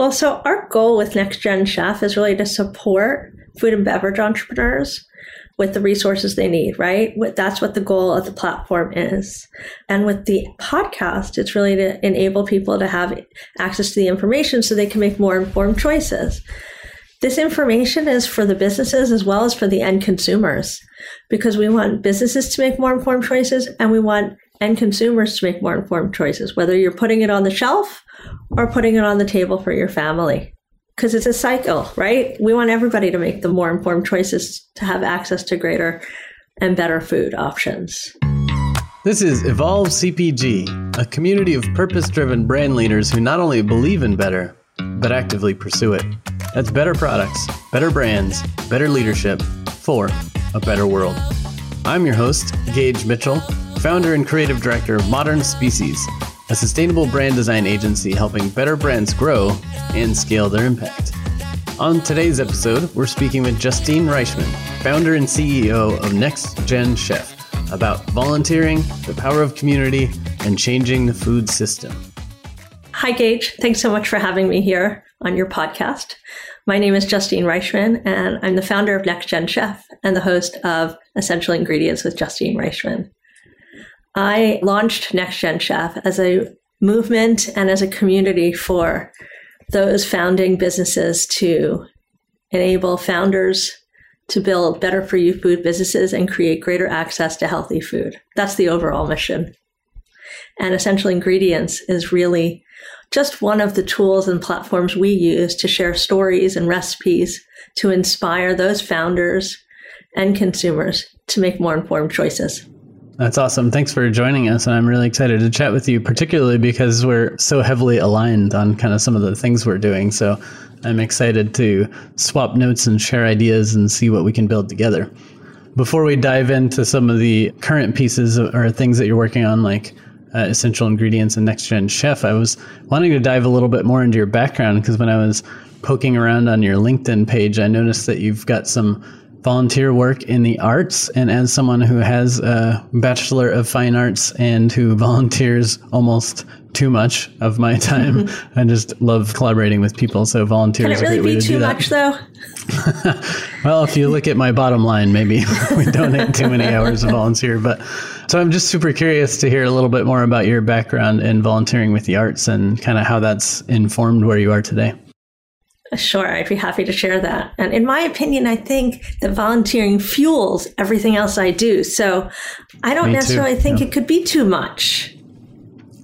Well, so our goal with Next Gen Chef is really to support food and beverage entrepreneurs with the resources they need, right? That's what the goal of the platform is. And with the podcast, it's really to enable people to have access to the information so they can make more informed choices. This information is for the businesses as well as for the end consumers because we want businesses to make more informed choices and we want end consumers to make more informed choices, whether you're putting it on the shelf or putting it on the table for your family because it's a cycle, right? We want everybody to make the more informed choices to have access to greater and better food options. This is Evolve CPG, a community of purpose driven brand leaders who not only believe in better, but actively pursue it. That's better products, better brands, better leadership for a better world. I'm your host, Gage Mitchell, founder and creative director of Modern Species a sustainable brand design agency helping better brands grow and scale their impact. On today's episode, we're speaking with Justine Reichman, founder and CEO of Next Gen Chef, about volunteering, the power of community, and changing the food system. Hi, Gage. Thanks so much for having me here on your podcast. My name is Justine Reichman, and I'm the founder of Next Gen Chef and the host of Essential Ingredients with Justine Reichman. I launched Next Gen Chef as a movement and as a community for those founding businesses to enable founders to build better for you food businesses and create greater access to healthy food. That's the overall mission. And Essential Ingredients is really just one of the tools and platforms we use to share stories and recipes to inspire those founders and consumers to make more informed choices. That's awesome. Thanks for joining us. And I'm really excited to chat with you, particularly because we're so heavily aligned on kind of some of the things we're doing. So I'm excited to swap notes and share ideas and see what we can build together. Before we dive into some of the current pieces or things that you're working on, like uh, essential ingredients and next gen chef, I was wanting to dive a little bit more into your background because when I was poking around on your LinkedIn page, I noticed that you've got some volunteer work in the arts. And as someone who has a Bachelor of Fine Arts and who volunteers almost too much of my time, I just love collaborating with people. So volunteers Can it really be too much though? well, if you look at my bottom line, maybe we donate too many hours of volunteer. But so I'm just super curious to hear a little bit more about your background in volunteering with the arts and kind of how that's informed where you are today. Sure, I'd be happy to share that. And in my opinion, I think that volunteering fuels everything else I do. So I don't Me necessarily too. think yeah. it could be too much.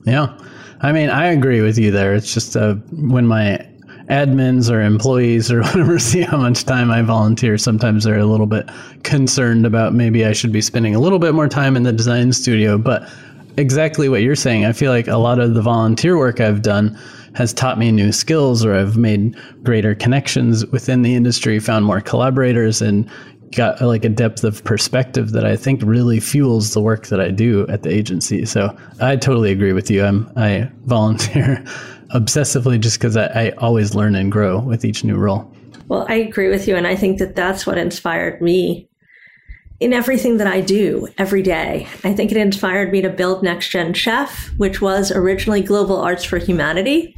Yeah. I mean, I agree with you there. It's just uh, when my admins or employees or whatever see how much time I volunteer, sometimes they're a little bit concerned about maybe I should be spending a little bit more time in the design studio. But exactly what you're saying, I feel like a lot of the volunteer work I've done has taught me new skills or I've made greater connections within the industry, found more collaborators and got like a depth of perspective that I think really fuels the work that I do at the agency. So I totally agree with you. I'm I volunteer obsessively just because I, I always learn and grow with each new role. Well, I agree with you, and I think that that's what inspired me in everything that I do every day. I think it inspired me to build Next Gen Chef, which was originally Global Arts for Humanity.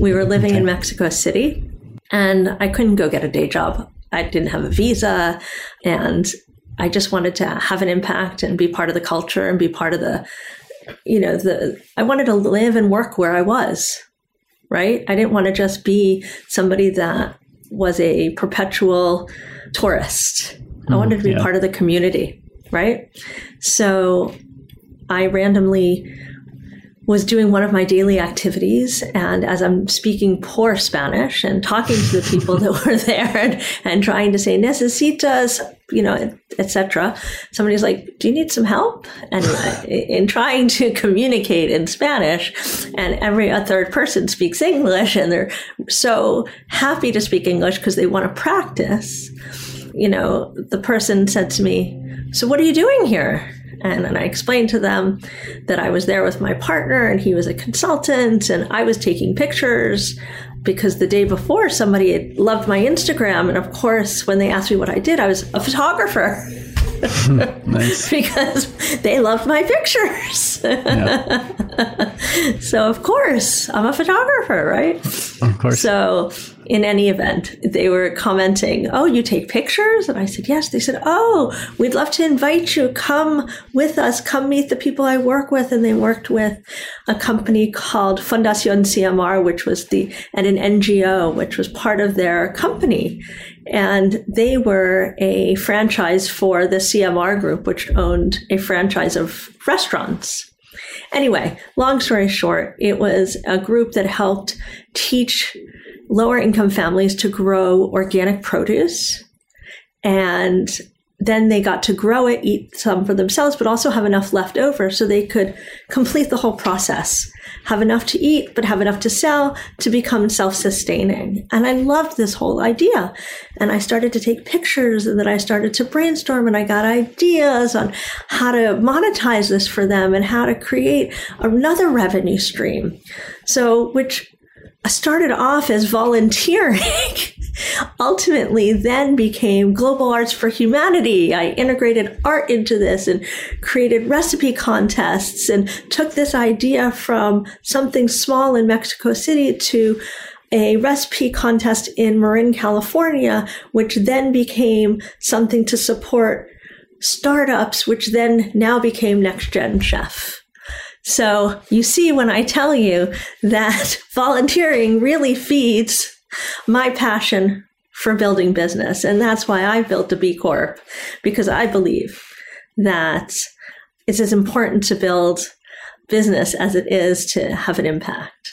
We were living okay. in Mexico City and I couldn't go get a day job. I didn't have a visa and I just wanted to have an impact and be part of the culture and be part of the, you know, the, I wanted to live and work where I was, right? I didn't want to just be somebody that was a perpetual tourist I wanted to be mm, yeah. part of the community, right? So I randomly was doing one of my daily activities and as i'm speaking poor spanish and talking to the people that were there and, and trying to say necesitas you know etc somebody's like do you need some help and in trying to communicate in spanish and every a third person speaks english and they're so happy to speak english because they want to practice you know, the person said to me, So what are you doing here? And then I explained to them that I was there with my partner and he was a consultant and I was taking pictures because the day before somebody had loved my Instagram. And of course, when they asked me what I did, I was a photographer. because they loved my pictures. so, of course, I'm a photographer, right? Of course. So, in any event, they were commenting, Oh, you take pictures? And I said, Yes. They said, Oh, we'd love to invite you. Come with us. Come meet the people I work with. And they worked with a company called Fundacion CMR, which was the, and an NGO, which was part of their company. And they were a franchise for the CMR group, which owned a franchise of restaurants. Anyway, long story short, it was a group that helped teach lower income families to grow organic produce and then they got to grow it, eat some for themselves, but also have enough left over so they could complete the whole process. Have enough to eat, but have enough to sell to become self sustaining. And I loved this whole idea. And I started to take pictures and then I started to brainstorm and I got ideas on how to monetize this for them and how to create another revenue stream. So, which started off as volunteering. ultimately then became Global Arts for Humanity. I integrated art into this and created recipe contests and took this idea from something small in Mexico City to a recipe contest in Marin, California, which then became something to support startups, which then now became Next Gen Chef. So you see when I tell you that volunteering really feeds my passion for building business. And that's why I built a B Corp, because I believe that it's as important to build business as it is to have an impact.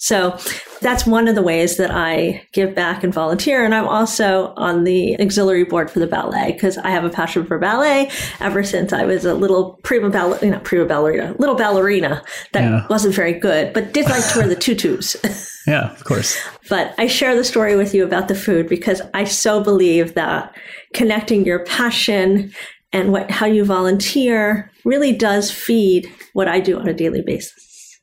So that's one of the ways that I give back and volunteer. And I'm also on the auxiliary board for the ballet because I have a passion for ballet ever since I was a little prima ballerina, prima ballerina, little ballerina that yeah. wasn't very good, but did like to wear the tutus. yeah, of course. But I share the story with you about the food because I so believe that connecting your passion and what, how you volunteer really does feed what I do on a daily basis.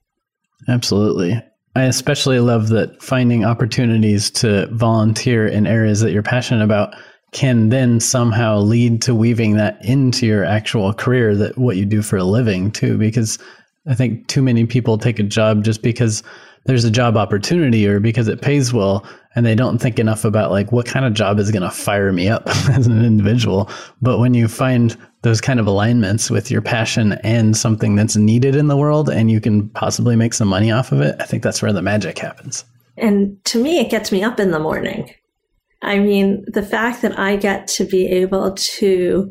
Absolutely. I especially love that finding opportunities to volunteer in areas that you're passionate about can then somehow lead to weaving that into your actual career that what you do for a living too because I think too many people take a job just because there's a job opportunity or because it pays well and they don't think enough about like what kind of job is going to fire me up as an individual but when you find those kind of alignments with your passion and something that's needed in the world and you can possibly make some money off of it, I think that's where the magic happens. And to me, it gets me up in the morning. I mean, the fact that I get to be able to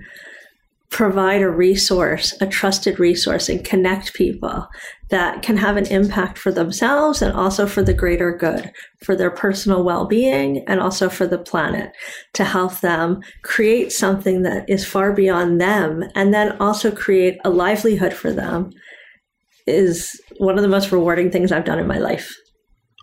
provide a resource, a trusted resource, and connect people that can have an impact for themselves and also for the greater good, for their personal well being, and also for the planet to help them create something that is far beyond them and then also create a livelihood for them is one of the most rewarding things I've done in my life.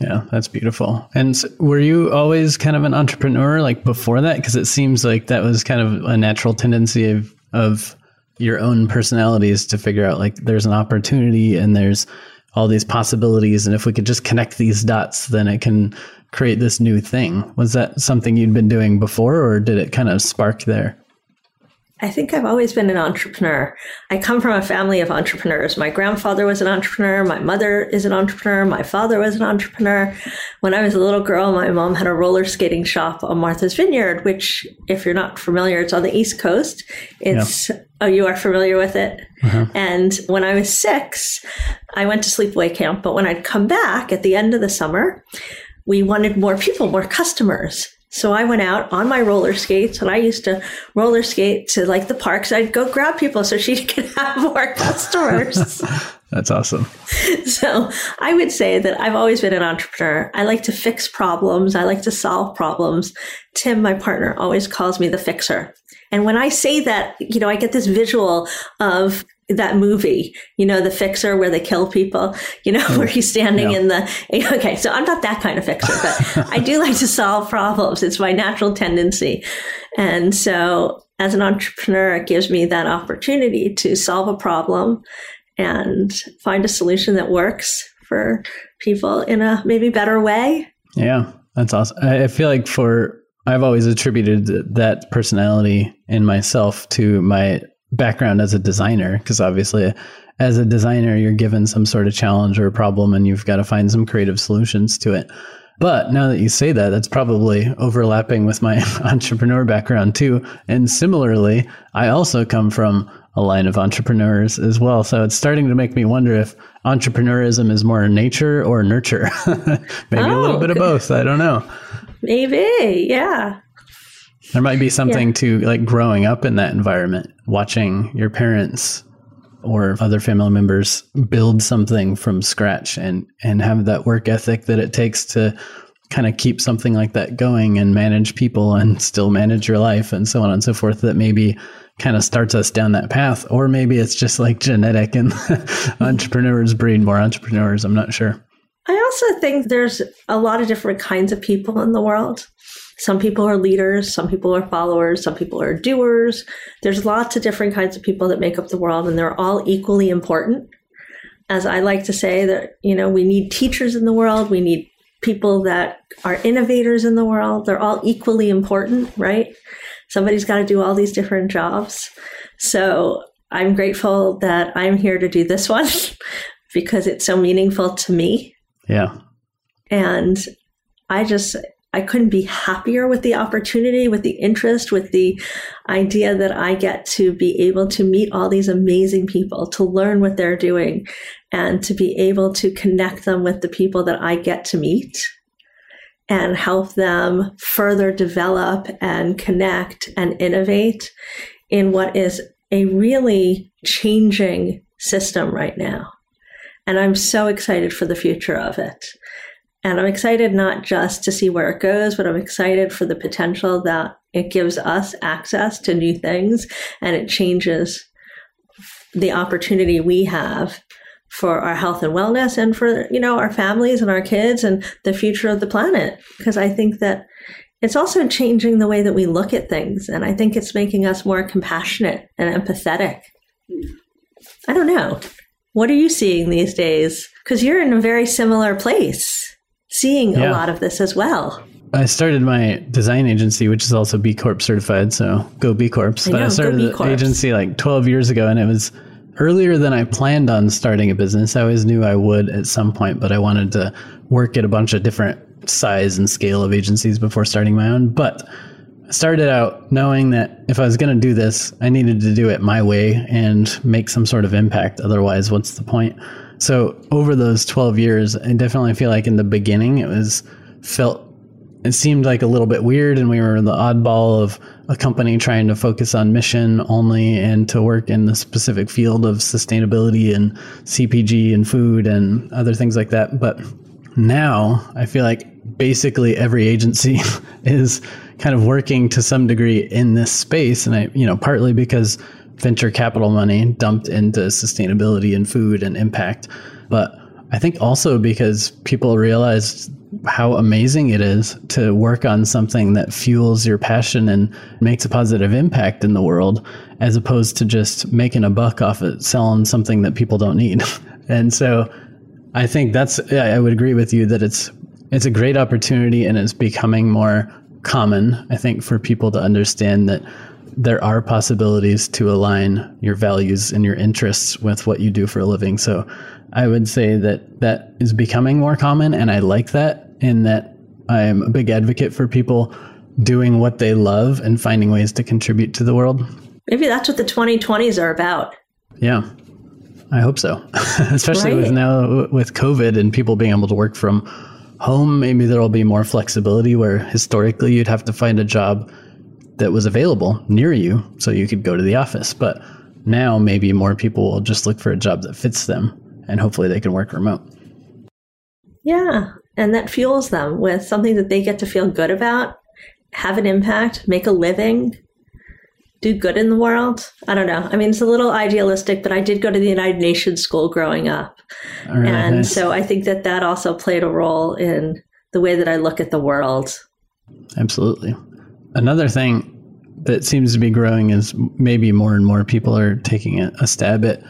Yeah, that's beautiful. And were you always kind of an entrepreneur like before that? Because it seems like that was kind of a natural tendency of of your own personalities to figure out like there's an opportunity and there's all these possibilities and if we could just connect these dots then it can create this new thing. Was that something you'd been doing before or did it kind of spark there I think I've always been an entrepreneur. I come from a family of entrepreneurs. My grandfather was an entrepreneur. My mother is an entrepreneur. My father was an entrepreneur. When I was a little girl, my mom had a roller skating shop on Martha's Vineyard, which, if you're not familiar, it's on the East Coast. It's, yeah. oh, you are familiar with it? Uh-huh. And when I was six, I went to sleepaway camp. But when I'd come back at the end of the summer, we wanted more people, more customers. So I went out on my roller skates and I used to roller skate to like the parks. I'd go grab people so she could have more customers. That's awesome. So I would say that I've always been an entrepreneur. I like to fix problems. I like to solve problems. Tim, my partner, always calls me the fixer. And when I say that, you know, I get this visual of that movie, you know, the fixer where they kill people, you know, where he's standing yeah. in the, okay, so I'm not that kind of fixer, but I do like to solve problems. It's my natural tendency. And so as an entrepreneur, it gives me that opportunity to solve a problem and find a solution that works for people in a maybe better way. Yeah, that's awesome. I feel like for I've always attributed that personality in myself to my background as a designer, because obviously, as a designer, you're given some sort of challenge or a problem and you've got to find some creative solutions to it. But now that you say that, that's probably overlapping with my entrepreneur background too. And similarly, I also come from a line of entrepreneurs as well. So it's starting to make me wonder if entrepreneurism is more nature or nurture. Maybe oh, a little oh, bit of both. I don't know. Maybe, yeah. There might be something yeah. to like growing up in that environment, watching your parents or other family members build something from scratch and and have that work ethic that it takes to kind of keep something like that going and manage people and still manage your life and so on and so forth that maybe kind of starts us down that path or maybe it's just like genetic and entrepreneurs breed more entrepreneurs i'm not sure I also think there's a lot of different kinds of people in the world. Some people are leaders, some people are followers, some people are doers. There's lots of different kinds of people that make up the world, and they're all equally important. As I like to say, that you know, we need teachers in the world, we need people that are innovators in the world. They're all equally important, right? Somebody's got to do all these different jobs. So I'm grateful that I'm here to do this one because it's so meaningful to me yeah. And I just, I couldn't be happier with the opportunity, with the interest, with the idea that I get to be able to meet all these amazing people, to learn what they're doing, and to be able to connect them with the people that I get to meet and help them further develop and connect and innovate in what is a really changing system right now. And I'm so excited for the future of it. And I'm excited not just to see where it goes, but I'm excited for the potential that it gives us access to new things and it changes the opportunity we have for our health and wellness and for, you know, our families and our kids and the future of the planet. Because I think that it's also changing the way that we look at things. And I think it's making us more compassionate and empathetic. Hmm. I don't know. What are you seeing these days? Because you're in a very similar place, seeing yeah. a lot of this as well. I started my design agency, which is also B Corp certified. So go B Corp. But I, I started the agency like 12 years ago, and it was earlier than I planned on starting a business. I always knew I would at some point, but I wanted to work at a bunch of different size and scale of agencies before starting my own. But started out knowing that if I was going to do this, I needed to do it my way and make some sort of impact. Otherwise, what's the point? So over those 12 years, I definitely feel like in the beginning it was felt it seemed like a little bit weird and we were the oddball of a company trying to focus on mission only and to work in the specific field of sustainability and CPG and food and other things like that. But now I feel like basically every agency is kind of working to some degree in this space. And I, you know, partly because venture capital money dumped into sustainability and food and impact. But I think also because people realized how amazing it is to work on something that fuels your passion and makes a positive impact in the world, as opposed to just making a buck off it, selling something that people don't need. and so I think that's, I would agree with you that it's, it's a great opportunity and it's becoming more common, I think, for people to understand that there are possibilities to align your values and your interests with what you do for a living. So I would say that that is becoming more common, and I like that, in that I'm a big advocate for people doing what they love and finding ways to contribute to the world. Maybe that's what the 2020s are about. Yeah. I hope so. Especially right. with now with COVID and people being able to work from home, maybe there'll be more flexibility where historically you'd have to find a job that was available near you so you could go to the office. But now maybe more people will just look for a job that fits them and hopefully they can work remote. Yeah. And that fuels them with something that they get to feel good about, have an impact, make a living, do good in the world. I don't know. I mean, it's a little idealistic, but I did go to the United Nations school growing up. Right, and nice. so I think that that also played a role in the way that I look at the world. Absolutely. Another thing that seems to be growing is maybe more and more people are taking a, a stab at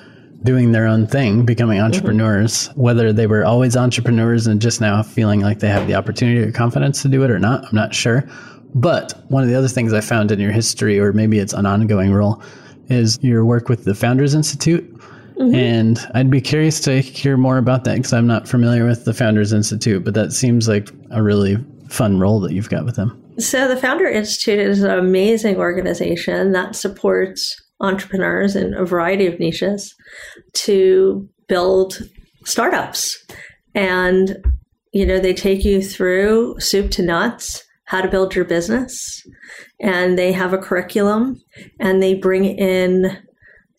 doing their own thing, becoming mm-hmm. entrepreneurs, mm-hmm. whether they were always entrepreneurs and just now feeling like they have the opportunity or confidence to do it or not, I'm not sure But one of the other things I found in your history, or maybe it's an ongoing role, is your work with the Founders Institute. Mm-hmm. And I'd be curious to hear more about that because I'm not familiar with the Founders Institute, but that seems like a really fun role that you've got with them. So, the Founder Institute is an amazing organization that supports entrepreneurs in a variety of niches to build startups. And, you know, they take you through soup to nuts how to build your business. And they have a curriculum and they bring in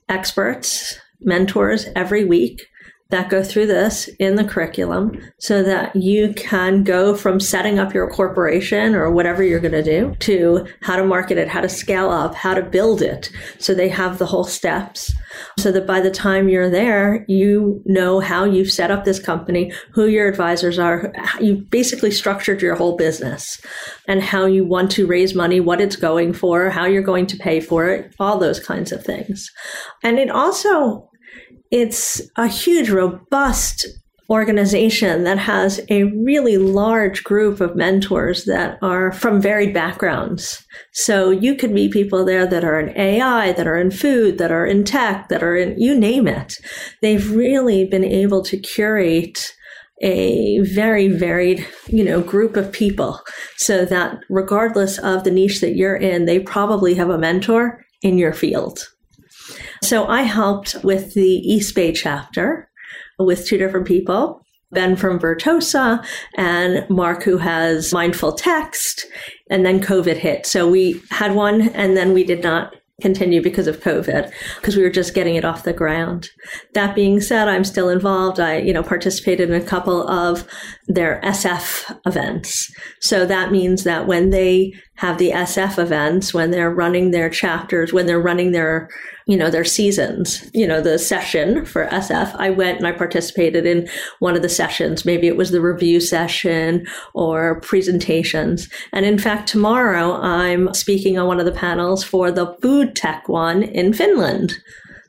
experts, mentors every week that go through this in the curriculum so that you can go from setting up your corporation or whatever you're going to do to how to market it, how to scale up, how to build it. So they have the whole steps so that by the time you're there, you know how you've set up this company, who your advisors are. You basically structured your whole business and how you want to raise money, what it's going for, how you're going to pay for it, all those kinds of things. And it also it's a huge, robust organization that has a really large group of mentors that are from varied backgrounds. So you could meet people there that are in AI, that are in food, that are in tech, that are in you name it. They've really been able to curate a very varied, you know, group of people so that regardless of the niche that you're in, they probably have a mentor in your field. So I helped with the East Bay chapter with two different people. Ben from Virtosa and Mark, who has Mindful Text. And then COVID hit. So we had one and then we did not continue because of COVID, because we were just getting it off the ground. That being said, I'm still involved. I, you know, participated in a couple of their SF events. So that means that when they have the SF events, when they're running their chapters, when they're running their you know, their seasons, you know, the session for SF. I went and I participated in one of the sessions. Maybe it was the review session or presentations. And in fact, tomorrow I'm speaking on one of the panels for the food tech one in Finland.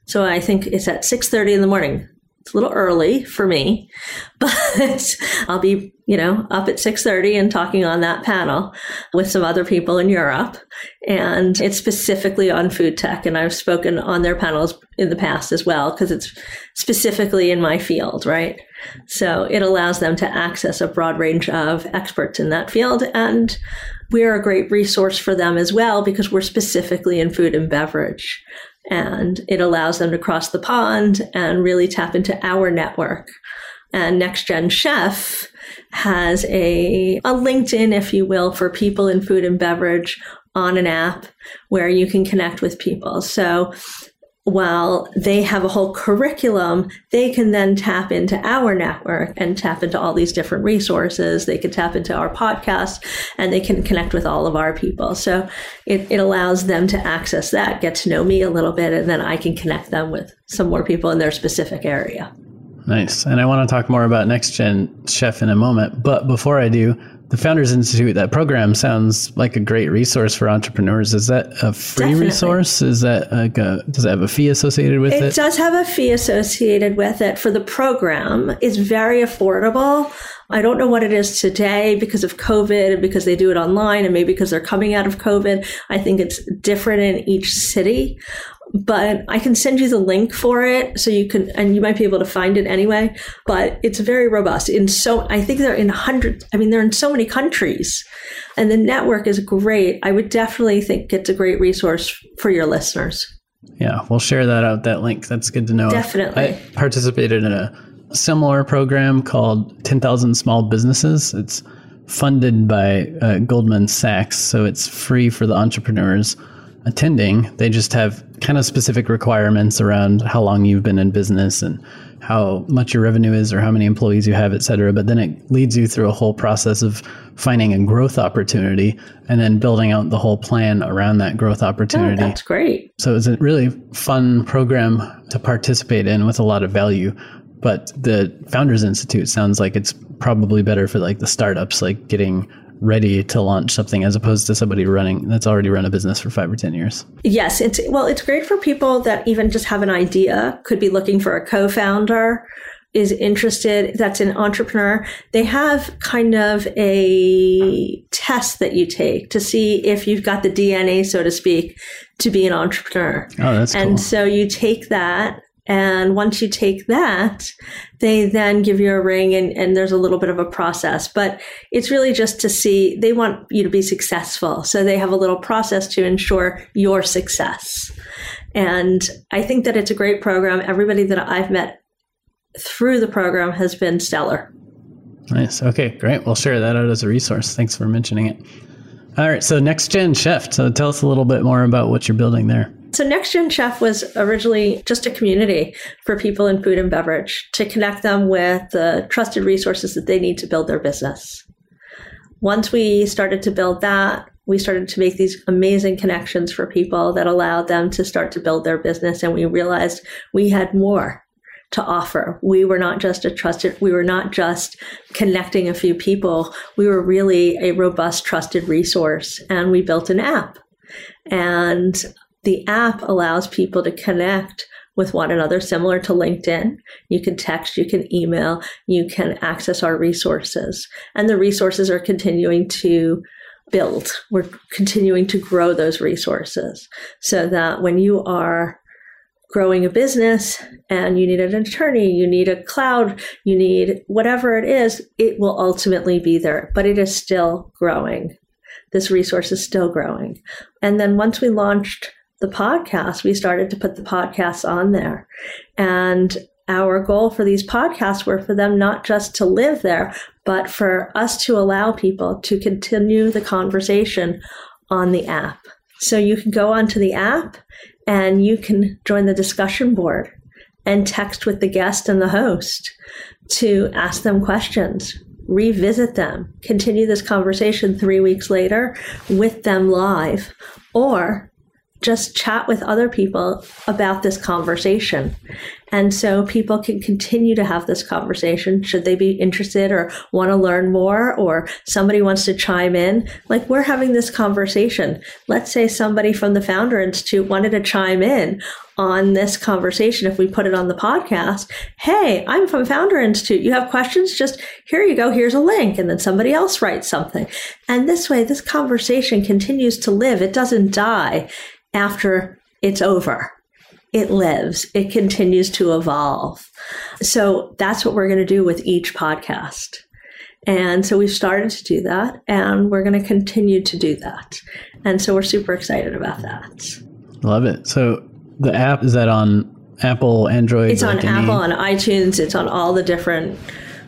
So I think it's at 6:30 in the morning. It's a little early for me, but I'll be, you know, up at 6:30 and talking on that panel with some other people in Europe. And it's specifically on food tech. And I've spoken on their panels in the past as well, because it's specifically in my field, right? So it allows them to access a broad range of experts in that field. And we're a great resource for them as well because we're specifically in food and beverage and it allows them to cross the pond and really tap into our network. And Next Gen Chef has a, a LinkedIn, if you will, for people in food and beverage on an app where you can connect with people. So while they have a whole curriculum, they can then tap into our network and tap into all these different resources. They can tap into our podcast and they can connect with all of our people. So it, it allows them to access that, get to know me a little bit, and then I can connect them with some more people in their specific area. Nice. And I want to talk more about Next Gen Chef in a moment. But before I do, the Founders Institute, that program sounds like a great resource for entrepreneurs. Is that a free Definitely. resource? Is that like a, does it have a fee associated with it? It does have a fee associated with it for the program. It's very affordable. I don't know what it is today because of COVID and because they do it online and maybe because they're coming out of COVID. I think it's different in each city but I can send you the link for it so you can, and you might be able to find it anyway. But it's very robust. In so, I think they're in hundreds. I mean, they're in so many countries, and the network is great. I would definitely think it's a great resource for your listeners. Yeah, we'll share that out. That link. That's good to know. Definitely. I participated in a similar program called 10,000 Small Businesses. It's funded by uh, Goldman Sachs, so it's free for the entrepreneurs attending. They just have kind of specific requirements around how long you've been in business and how much your revenue is or how many employees you have, et cetera. But then it leads you through a whole process of finding a growth opportunity and then building out the whole plan around that growth opportunity. Oh, that's great. So it's a really fun program to participate in with a lot of value. But the Founders Institute sounds like it's probably better for like the startups, like getting ready to launch something as opposed to somebody running that's already run a business for five or 10 years. Yes. It's, well, it's great for people that even just have an idea, could be looking for a co-founder is interested, that's an entrepreneur. They have kind of a test that you take to see if you've got the DNA, so to speak, to be an entrepreneur. Oh, that's and cool. so you take that and once you take that, they then give you a ring and, and there's a little bit of a process, but it's really just to see, they want you to be successful. So they have a little process to ensure your success. And I think that it's a great program. Everybody that I've met through the program has been stellar. Nice. Okay, great. We'll share that out as a resource. Thanks for mentioning it. All right. So, Next Gen Chef. So, tell us a little bit more about what you're building there. So, Next Gen Chef was originally just a community for people in food and beverage to connect them with the trusted resources that they need to build their business. Once we started to build that, we started to make these amazing connections for people that allowed them to start to build their business. And we realized we had more to offer. We were not just a trusted, we were not just connecting a few people. We were really a robust, trusted resource. And we built an app. And the app allows people to connect with one another, similar to LinkedIn. You can text, you can email, you can access our resources. And the resources are continuing to build. We're continuing to grow those resources so that when you are growing a business and you need an attorney, you need a cloud, you need whatever it is, it will ultimately be there, but it is still growing. This resource is still growing. And then once we launched the podcast, we started to put the podcasts on there. And our goal for these podcasts were for them not just to live there, but for us to allow people to continue the conversation on the app. So you can go onto the app and you can join the discussion board and text with the guest and the host to ask them questions, revisit them, continue this conversation three weeks later with them live, or just chat with other people about this conversation. And so people can continue to have this conversation should they be interested or want to learn more or somebody wants to chime in. Like we're having this conversation. Let's say somebody from the Founder Institute wanted to chime in on this conversation if we put it on the podcast. Hey, I'm from Founder Institute. You have questions? Just here you go. Here's a link. And then somebody else writes something. And this way, this conversation continues to live. It doesn't die after it's over. It lives, it continues to evolve. So that's what we're going to do with each podcast. And so we've started to do that and we're going to continue to do that. And so we're super excited about that. Love it. So the app is that on Apple, Android? It's on like any- Apple, on iTunes, it's on all the different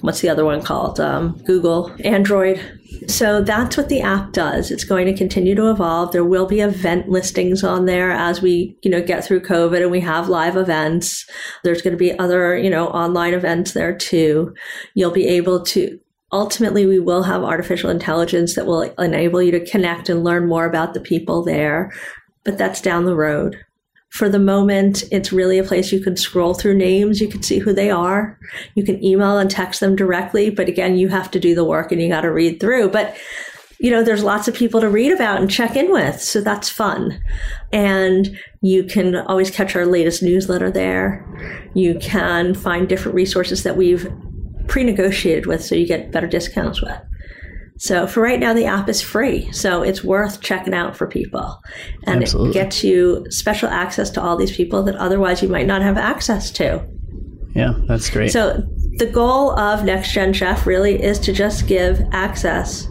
what's the other one called? Um, Google, Android. So that's what the app does. It's going to continue to evolve. There will be event listings on there as we, you know, get through COVID and we have live events. There's going to be other, you know, online events there too. You'll be able to ultimately we will have artificial intelligence that will enable you to connect and learn more about the people there, but that's down the road for the moment, it's really a place you can scroll through names. You can see who they are. You can email and text them directly. But again, you have to do the work and you got to read through. But you know, there's lots of people to read about and check in with. So that's fun. And you can always catch our latest newsletter there. You can find different resources that we've pre negotiated with so you get better discounts with. So for right now, the app is free. So it's worth checking out for people. And Absolutely. it gets you special access to all these people that otherwise you might not have access to. Yeah, that's great. So the goal of Next Gen Chef really is to just give access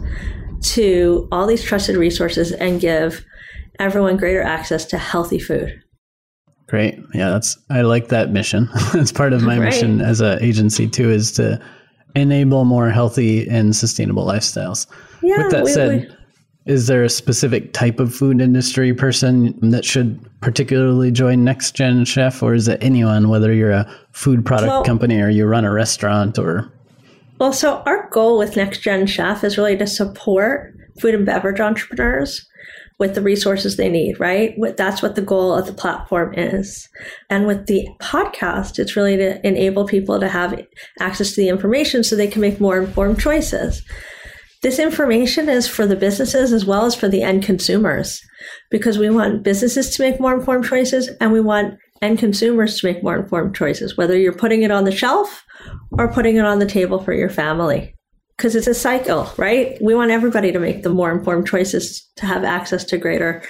to all these trusted resources and give everyone greater access to healthy food. Great. Yeah, that's I like that mission. that's part of my Right. mission as an agency too is to enable more healthy and sustainable lifestyles. Yeah, With that we- said, we- is there a specific type of food industry person that should particularly join Next Gen Chef, or is it anyone, whether you're a food product Well- company or you run a restaurant or Well, so our goal with Next Gen Chef is really to support food and beverage entrepreneurs with the resources they need, right? That's what the goal of the platform is. And with the podcast, it's really to enable people to have access to the information so they can make more informed choices. This information is for the businesses as well as for the end consumers because we want businesses to make more informed choices and we want end consumers to make more informed choices, whether you're putting it on the shelf or putting it on the table for your family. Because it's a cycle, right? We want everybody to make the more informed choices to have access to greater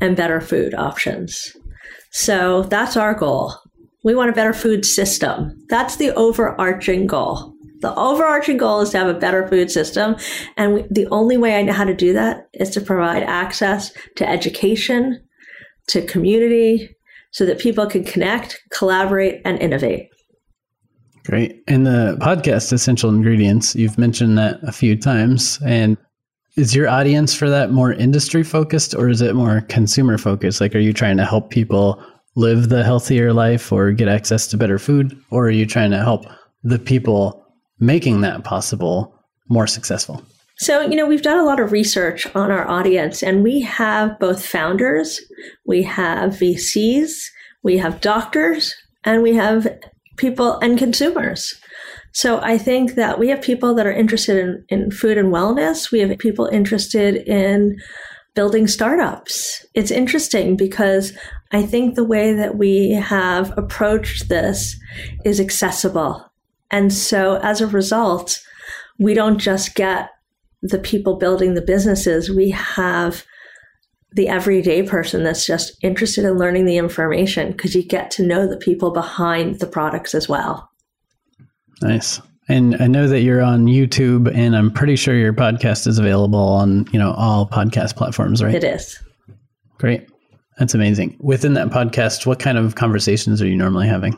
and better food options. So that's our goal. We want a better food system. That's the overarching goal. The overarching goal is to have a better food system. And we, the only way I know how to do that is to provide access to education, to community, so that people can connect, collaborate, and innovate. Great. And the podcast essential ingredients, you've mentioned that a few times. And is your audience for that more industry focused or is it more consumer focused? Like, are you trying to help people live the healthier life or get access to better food? Or are you trying to help the people making that possible more successful? So, you know, we've done a lot of research on our audience and we have both founders, we have VCs, we have doctors, and we have people and consumers. So I think that we have people that are interested in, in food and wellness. We have people interested in building startups. It's interesting because I think the way that we have approached this is accessible. And so as a result, we don't just get the people building the businesses. We have the everyday person that's just interested in learning the information because you get to know the people behind the products as well. Nice. And I know that you're on YouTube and I'm pretty sure your podcast is available on, you know, all podcast platforms, right? It is. Great. That's amazing. Within that podcast, what kind of conversations are you normally having?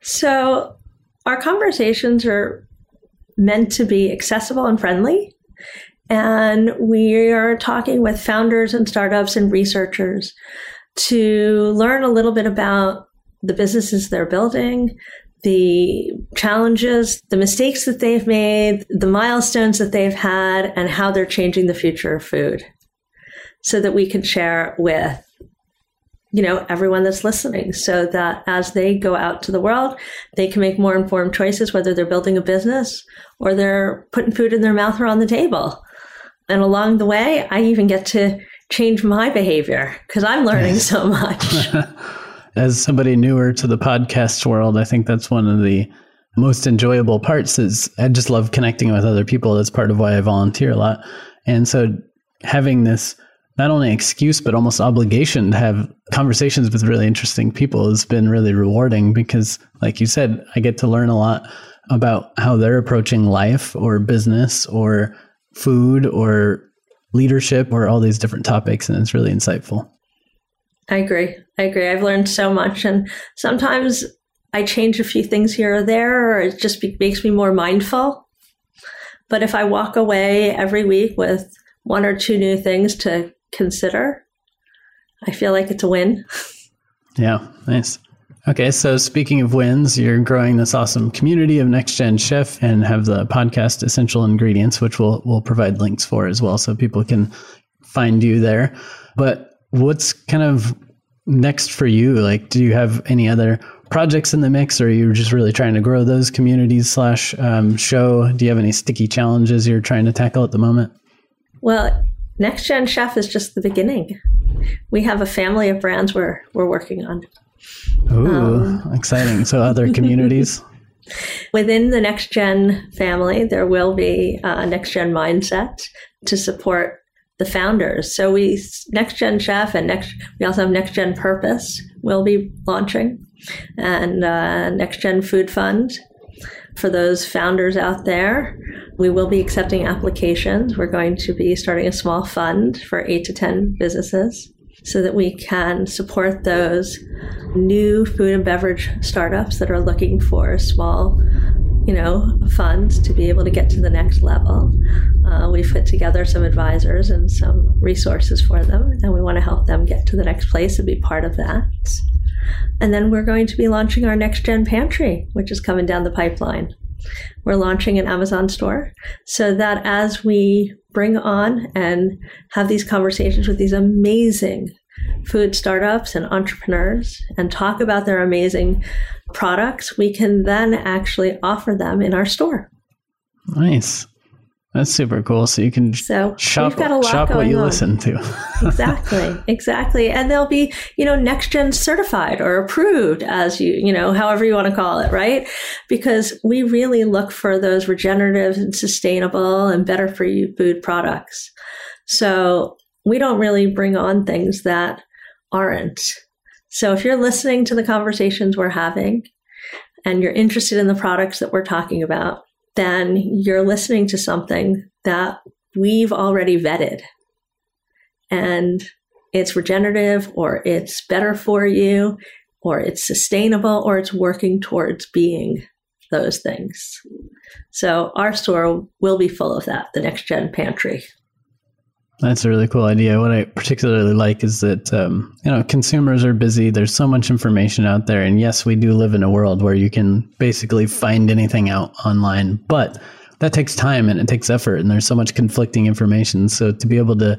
So, our conversations are meant to be accessible and friendly. And we are talking with founders and startups and researchers to learn a little bit about the businesses they're building, the challenges, the mistakes that they've made, the milestones that they've had, and how they're changing the future of food so that we can share with you know everyone that's listening so that as they go out to the world they can make more informed choices whether they're building a business or they're putting food in their mouth or on the table and along the way, I even get to change my behavior because I'm learning so much. As somebody newer to the podcast world, I think that's one of the most enjoyable parts is I just love connecting with other people. That's part of why I volunteer a lot. And so having this not only excuse but almost obligation to have conversations with really interesting people has been really rewarding because like you said, I get to learn a lot about how they're approaching life or business or food or leadership or all these different topics and it's really insightful. I agree. I agree. I've learned so much and sometimes I change a few things here or there or it just be- makes me more mindful. But if I walk away every week with one or two new things to consider, I feel like it's a win. Yeah, nice. Okay, so speaking of wins, you're growing this awesome community of Next Gen Chef and have the podcast Essential Ingredients, which we'll we'll provide links for as well, so people can find you there. But what's kind of next for you? Like, do you have any other projects in the mix, or are you just really trying to grow those communities slash um, show? Do you have any sticky challenges you're trying to tackle at the moment? Well, Next Gen Chef is just the beginning. We have a family of brands we're we're working on. Ooh, um, exciting. So, other communities? Within the next gen family, there will be a next gen mindset to support the founders. So we next gen chef and next we also have next gen purpose will be launching and uh, next gen food fund for those founders out there. We will be accepting applications. We're going to be starting a small fund for eight to ten businesses so that we can support those new food and beverage startups that are looking for small you know funds to be able to get to the next level. Uh, we've put together some advisors and some resources for them and we want to help them get to the next place and be part of that. And then we're going to be launching our next gen pantry which is coming down the pipeline. We're launching an Amazon store so that as we bring on and have these conversations with these amazing food startups and entrepreneurs and talk about their amazing products, we can then actually offer them in our store. Nice. That's super cool. So you can so shop, shop what you on. listen to. exactly, exactly. And they'll be, you know, next gen certified or approved as you, you know, however you want to call it, right? Because we really look for those regenerative and sustainable and better for you food products. So we don't really bring on things that aren't. So if you're listening to the conversations we're having and you're interested in the products that we're talking about, then you're listening to something that we've already vetted. And it's regenerative or it's better for you or it's sustainable or it's working towards being those things. So our store will be full of that, the next gen pantry. That's a really cool idea. What I particularly like is that um, you know consumers are busy. There's so much information out there, and yes, we do live in a world where you can basically find anything out online, but that takes time and it takes effort, and there's so much conflicting information. So to be able to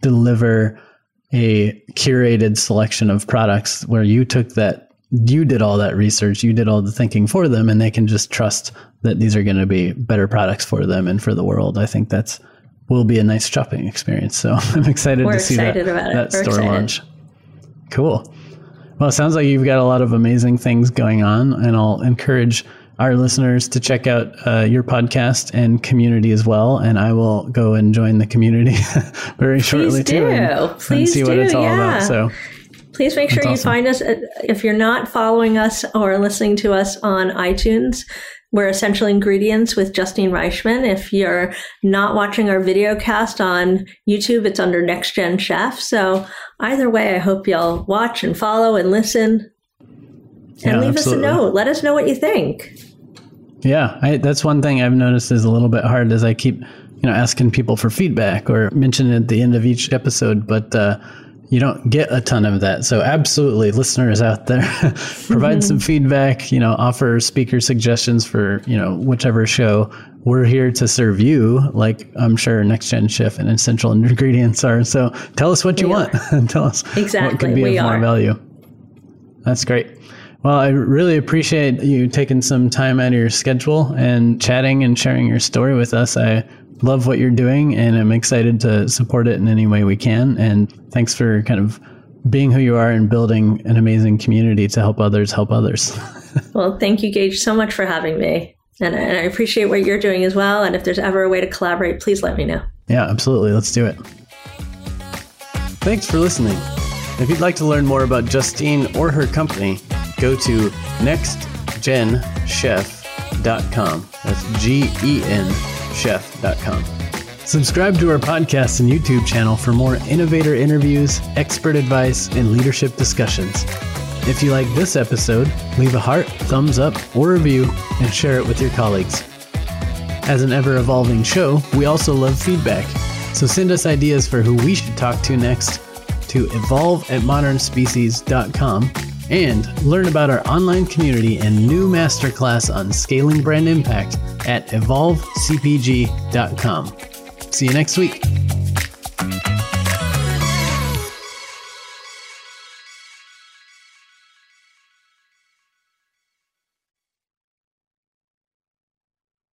deliver a curated selection of products where you took that you did all that research, you did all the thinking for them, and they can just trust that these are going to be better products for them and for the world. I think that's will be a nice shopping experience. So I'm excited We're to see excited that, that store excited. launch. Cool. Well, it sounds like you've got a lot of amazing things going on, and I'll encourage our listeners to check out uh, your podcast and community as well. And I will go and join the community very Please shortly do. too, and, Please and see do. what it's all yeah. about. So. Please make sure you awesome. find us. If you're not following us or listening to us on iTunes, we're Essential Ingredients with Justine Reichman. If you're not watching our video cast on YouTube, it's under Next Gen Chef. So either way, I hope you'll watch and follow and listen and yeah, leave absolutely. us a note. Let us know what you think. Yeah, I, that's one thing I've noticed is a little bit hard as I keep, you know, asking people for feedback or mention it at the end of each episode. But uh, you don't get a ton of that. So absolutely, listeners out there, provide mm-hmm. some feedback. You know, offer speaker suggestions for you know whichever show. We're here to serve you, like I'm sure Next Gen Chef and Essential Ingredients are. So tell us what you we want and tell us exactly what could be we of are. more value. That's great. Well, I really appreciate you taking some time out of your schedule and chatting and sharing your story with us. I love what you're doing and I'm excited to support it in any way we can. And thanks for kind of being who you are and building an amazing community to help others help others. well, thank you, Gage, so much for having me. And, and I appreciate what you're doing as well. And if there's ever a way to collaborate, please let me know. Yeah, absolutely. Let's do it. Thanks for listening. If you'd like to learn more about Justine or her company, go to nextgenchef.com. That's G E N chef.com. Subscribe to our podcast and YouTube channel for more innovator interviews, expert advice, and leadership discussions. If you like this episode, leave a heart, thumbs up, or review and share it with your colleagues. As an ever evolving show, we also love feedback. So send us ideas for who we should talk to next to evolve at modernspecies.com and learn about our online community and new masterclass on scaling brand impact at evolvecpg.com. See you next week.